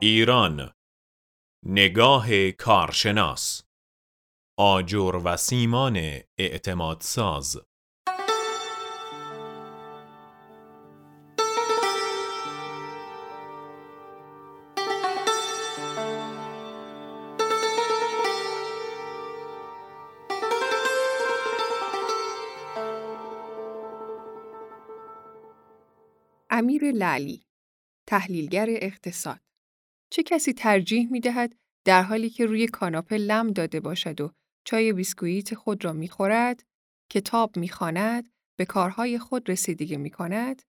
ایران. نگاه کارشناس. آجر و سیمان اعتماد ساز امیر لعلی تحلیلگر اقتصاد. چه کسی ترجیح می دهد در حالی که روی کاناپه لم داده باشد و چای بیسکویت خود را می خورد، کتاب می خاند، به کارهای خود رسیدگی می کند،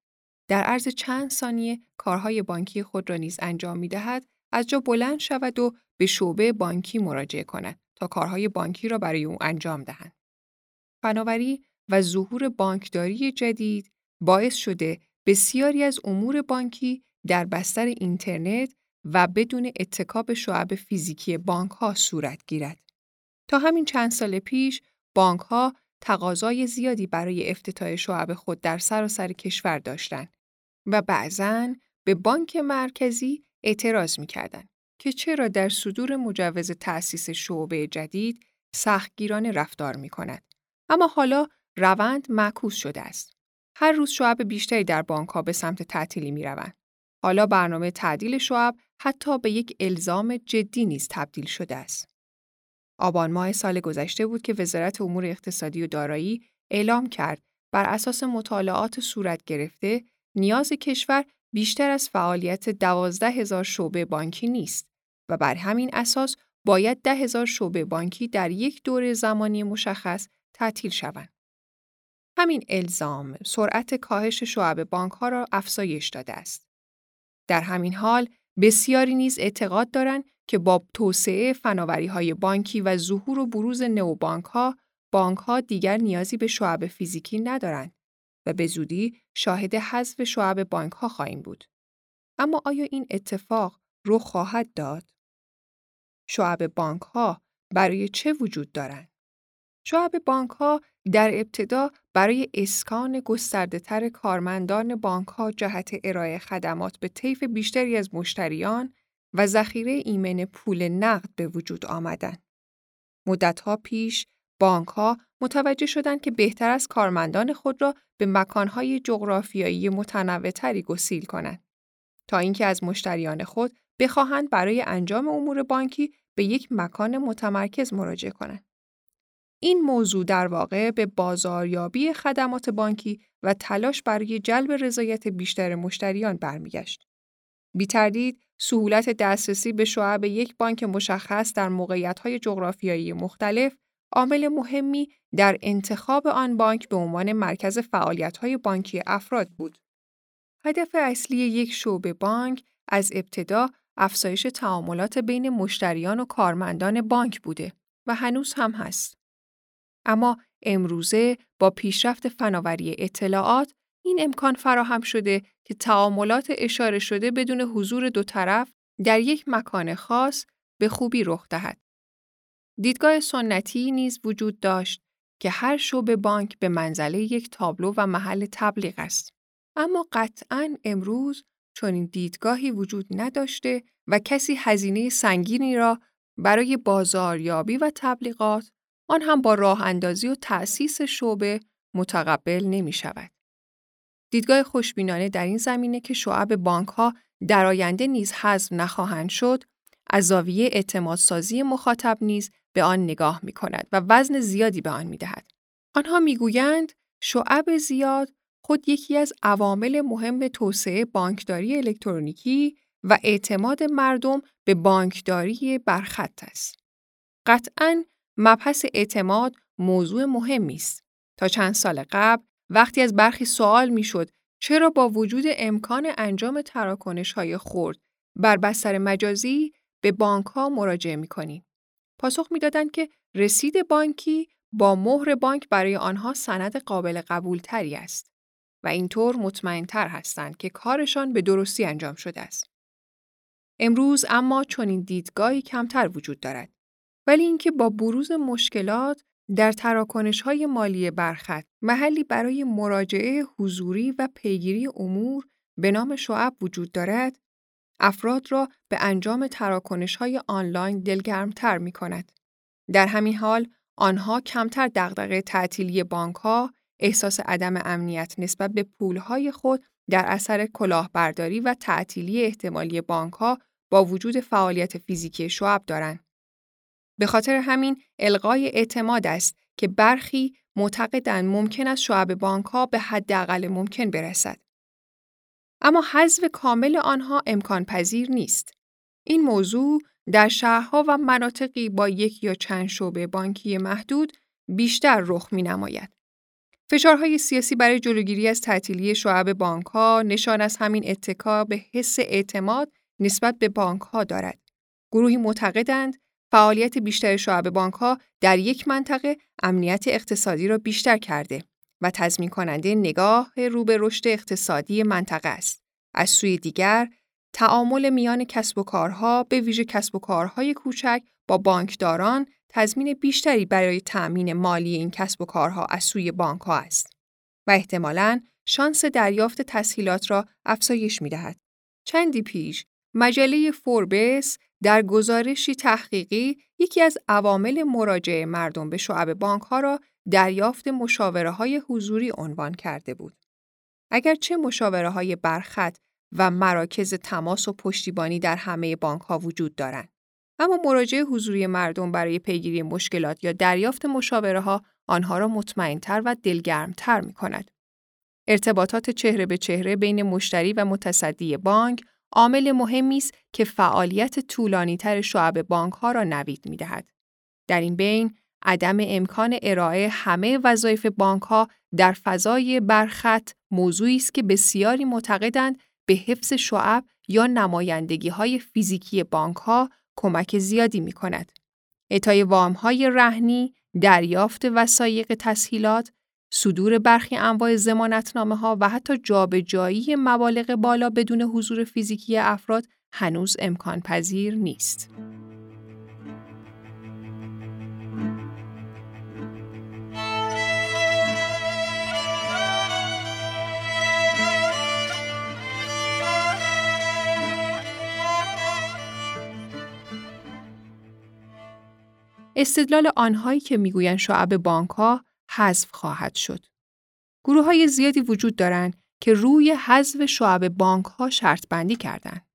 در عرض چند ثانیه کارهای بانکی خود را نیز انجام می دهد، از جا بلند شود و به شعبه بانکی مراجعه کند تا کارهای بانکی را برای او انجام دهند. فناوری و ظهور بانکداری جدید باعث شده بسیاری از امور بانکی در بستر اینترنت و بدون اتکاب شعب فیزیکی بانک ها صورت گیرد. تا همین چند سال پیش بانک ها تقاضای زیادی برای افتتاح شعب خود در سراسر سر کشور داشتند و بعضاً به بانک مرکزی اعتراض می‌کردند که چرا در صدور مجوز تأسیس شعبه جدید سختگیرانه رفتار می کند. اما حالا روند معکوس شده است. هر روز شعب بیشتری در بانک ها به سمت تعطیلی می روند. حالا برنامه تعدیل شعب حتی به یک الزام جدی نیز تبدیل شده است. آبان ماه سال گذشته بود که وزارت امور اقتصادی و دارایی اعلام کرد بر اساس مطالعات صورت گرفته نیاز کشور بیشتر از فعالیت دوازده هزار شعبه بانکی نیست و بر همین اساس باید ده هزار شعبه بانکی در یک دوره زمانی مشخص تعطیل شوند. همین الزام سرعت کاهش شعب بانک ها را افزایش داده است. در همین حال بسیاری نیز اعتقاد دارند که با توسعه فناوری های بانکی و ظهور و بروز نوبانک ها، بانک ها دیگر نیازی به شعب فیزیکی ندارند و به زودی شاهد حذف شعب بانک ها خواهیم بود. اما آیا این اتفاق رخ خواهد داد؟ شعب بانک ها برای چه وجود دارند؟ شعب بانک ها در ابتدا برای اسکان گسترده کارمندان بانک ها جهت ارائه خدمات به طیف بیشتری از مشتریان و ذخیره ایمن پول نقد به وجود آمدند. مدتها پیش بانک ها متوجه شدند که بهتر از کارمندان خود را به مکانهای جغرافیایی متنوعتری گسیل کنند تا اینکه از مشتریان خود بخواهند برای انجام امور بانکی به یک مکان متمرکز مراجعه کنند. این موضوع در واقع به بازاریابی خدمات بانکی و تلاش برای جلب رضایت بیشتر مشتریان برمیگشت. بی تردید، سهولت دسترسی به شعب یک بانک مشخص در موقعیت‌های جغرافیایی مختلف عامل مهمی در انتخاب آن بانک به عنوان مرکز فعالیت‌های بانکی افراد بود. هدف اصلی یک شعبه بانک از ابتدا افزایش تعاملات بین مشتریان و کارمندان بانک بوده و هنوز هم هست. اما امروزه با پیشرفت فناوری اطلاعات این امکان فراهم شده که تعاملات اشاره شده بدون حضور دو طرف در یک مکان خاص به خوبی رخ دهد. دیدگاه سنتی نیز وجود داشت که هر شعبه بانک به منزله یک تابلو و محل تبلیغ است. اما قطعا امروز چنین دیدگاهی وجود نداشته و کسی هزینه سنگینی را برای بازاریابی و تبلیغات آن هم با راه اندازی و تأسیس شعبه متقبل نمی شود. دیدگاه خوشبینانه در این زمینه که شعب بانک ها در آینده نیز حذف نخواهند شد، از زاویه اعتمادسازی مخاطب نیز به آن نگاه می کند و وزن زیادی به آن می دهد. آنها می گویند شعب زیاد خود یکی از عوامل مهم توسعه بانکداری الکترونیکی و اعتماد مردم به بانکداری برخط است. قطعاً مبحث اعتماد موضوع مهمی است. تا چند سال قبل وقتی از برخی سوال می‌شد چرا با وجود امکان انجام تراکنش های خرد بر بستر مجازی به بانک ها مراجعه می کنیم. پاسخ می‌دادند که رسید بانکی با مهر بانک برای آنها سند قابل قبول تری است و اینطور مطمئن تر هستند که کارشان به درستی انجام شده است. امروز اما چنین دیدگاهی کمتر وجود دارد. ولی اینکه با بروز مشکلات در تراکنش های مالی برخط محلی برای مراجعه حضوری و پیگیری امور به نام شعب وجود دارد، افراد را به انجام تراکنش های آنلاین دلگرمتر می کند. در همین حال آنها کمتر دغدغه تعطیلی بانک ها، احساس عدم امنیت نسبت به پول های خود در اثر کلاهبرداری و تعطیلی احتمالی بانک ها با وجود فعالیت فیزیکی شعب دارند. به خاطر همین القای اعتماد است که برخی معتقدند ممکن است شعب بانک ها به حداقل ممکن برسد. اما حذف کامل آنها امکان پذیر نیست. این موضوع در شهرها و مناطقی با یک یا چند شعبه بانکی محدود بیشتر رخ می نماید. فشارهای سیاسی برای جلوگیری از تعطیلی شعب بانک ها نشان از همین اتکا به حس اعتماد نسبت به بانک ها دارد. گروهی معتقدند فعالیت بیشتر شعب بانک ها در یک منطقه امنیت اقتصادی را بیشتر کرده و تضمین کننده نگاه رو به رشد اقتصادی منطقه است. از سوی دیگر، تعامل میان کسب و کارها به ویژه کسب و کارهای کوچک با بانکداران تضمین بیشتری برای تأمین مالی این کسب و کارها از سوی بانک ها است و احتمالاً شانس دریافت تسهیلات را افزایش می دهد. چندی پیش مجله فوربس در گزارشی تحقیقی یکی از عوامل مراجعه مردم به شعب بانک ها را دریافت مشاوره های حضوری عنوان کرده بود. اگرچه مشاوره های برخط و مراکز تماس و پشتیبانی در همه بانک ها وجود دارند. اما مراجعه حضوری مردم برای پیگیری مشکلات یا دریافت مشاوره ها آنها را مطمئنتر و دلگرمتر می کند. ارتباطات چهره به چهره بین مشتری و متصدی بانک عامل مهمی است که فعالیت طولانیتر شعب بانک ها را نوید می دهد. در این بین عدم امکان ارائه همه وظایف بانک ها در فضای برخط موضوعی است که بسیاری معتقدند به حفظ شعب یا نمایندگی های فیزیکی بانک ها کمک زیادی می کند. اعطای وام های رهنی، دریافت وسایق تسهیلات، صدور برخی انواع زمانتنامه ها و حتی جابجایی مبالغ بالا بدون حضور فیزیکی افراد هنوز امکان پذیر نیست. استدلال آنهایی که می‌گویند شعب بانک ها حذف خواهد شد. گروه های زیادی وجود دارند که روی حذف شعب بانک ها شرط بندی کردند.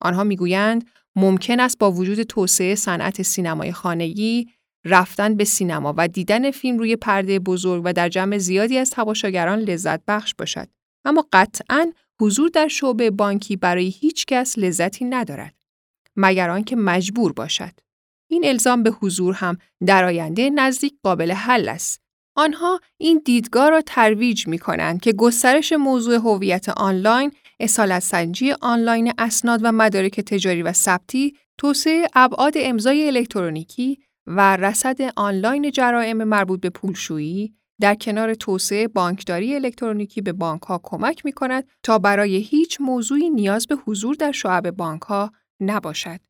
آنها می‌گویند ممکن است با وجود توسعه صنعت سینمای خانگی رفتن به سینما و دیدن فیلم روی پرده بزرگ و در جمع زیادی از تماشاگران لذت بخش باشد. اما قطعاً حضور در شعبه بانکی برای هیچ کس لذتی ندارد. مگر آنکه مجبور باشد. این الزام به حضور هم در آینده نزدیک قابل حل است. آنها این دیدگاه را ترویج می کنند که گسترش موضوع هویت آنلاین، اصالت سنجی آنلاین اسناد و مدارک تجاری و ثبتی، توسعه ابعاد امضای الکترونیکی و رصد آنلاین جرائم مربوط به پولشویی در کنار توسعه بانکداری الکترونیکی به بانک ها کمک می کند تا برای هیچ موضوعی نیاز به حضور در شعب بانک ها نباشد.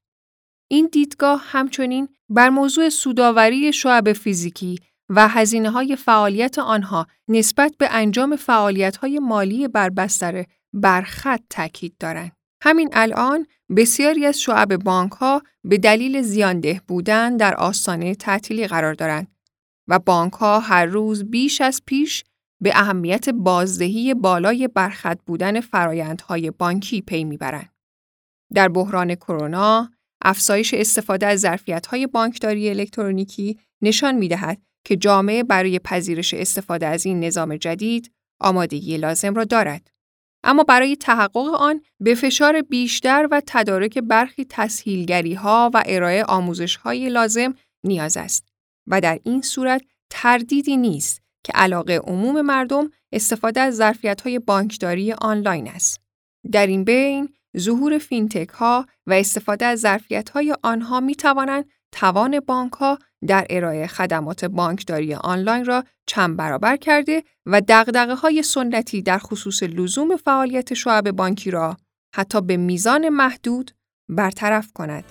این دیدگاه همچنین بر موضوع سوداوری شعب فیزیکی و هزینه های فعالیت آنها نسبت به انجام فعالیت های مالی بر بستر برخط تاکید دارند. همین الان بسیاری از شعب بانک ها به دلیل زیانده بودن در آستانه تعطیلی قرار دارند و بانک ها هر روز بیش از پیش به اهمیت بازدهی بالای برخط بودن فرایندهای بانکی پی می‌برند. در بحران کرونا، افزایش استفاده از ظرفیت‌های بانکداری الکترونیکی نشان می‌دهد که جامعه برای پذیرش استفاده از این نظام جدید آمادگی لازم را دارد. اما برای تحقق آن به فشار بیشتر و تدارک برخی تسهیلگری ها و ارائه آموزش های لازم نیاز است و در این صورت تردیدی نیست که علاقه عموم مردم استفاده از ظرفیت های بانکداری آنلاین است. در این بین ظهور فینتک ها و استفاده از ظرفیت های آنها می توانند توان بانک ها در ارائه خدمات بانکداری آنلاین را چند برابر کرده و دقدقه های سنتی در خصوص لزوم فعالیت شعب بانکی را حتی به میزان محدود برطرف کند.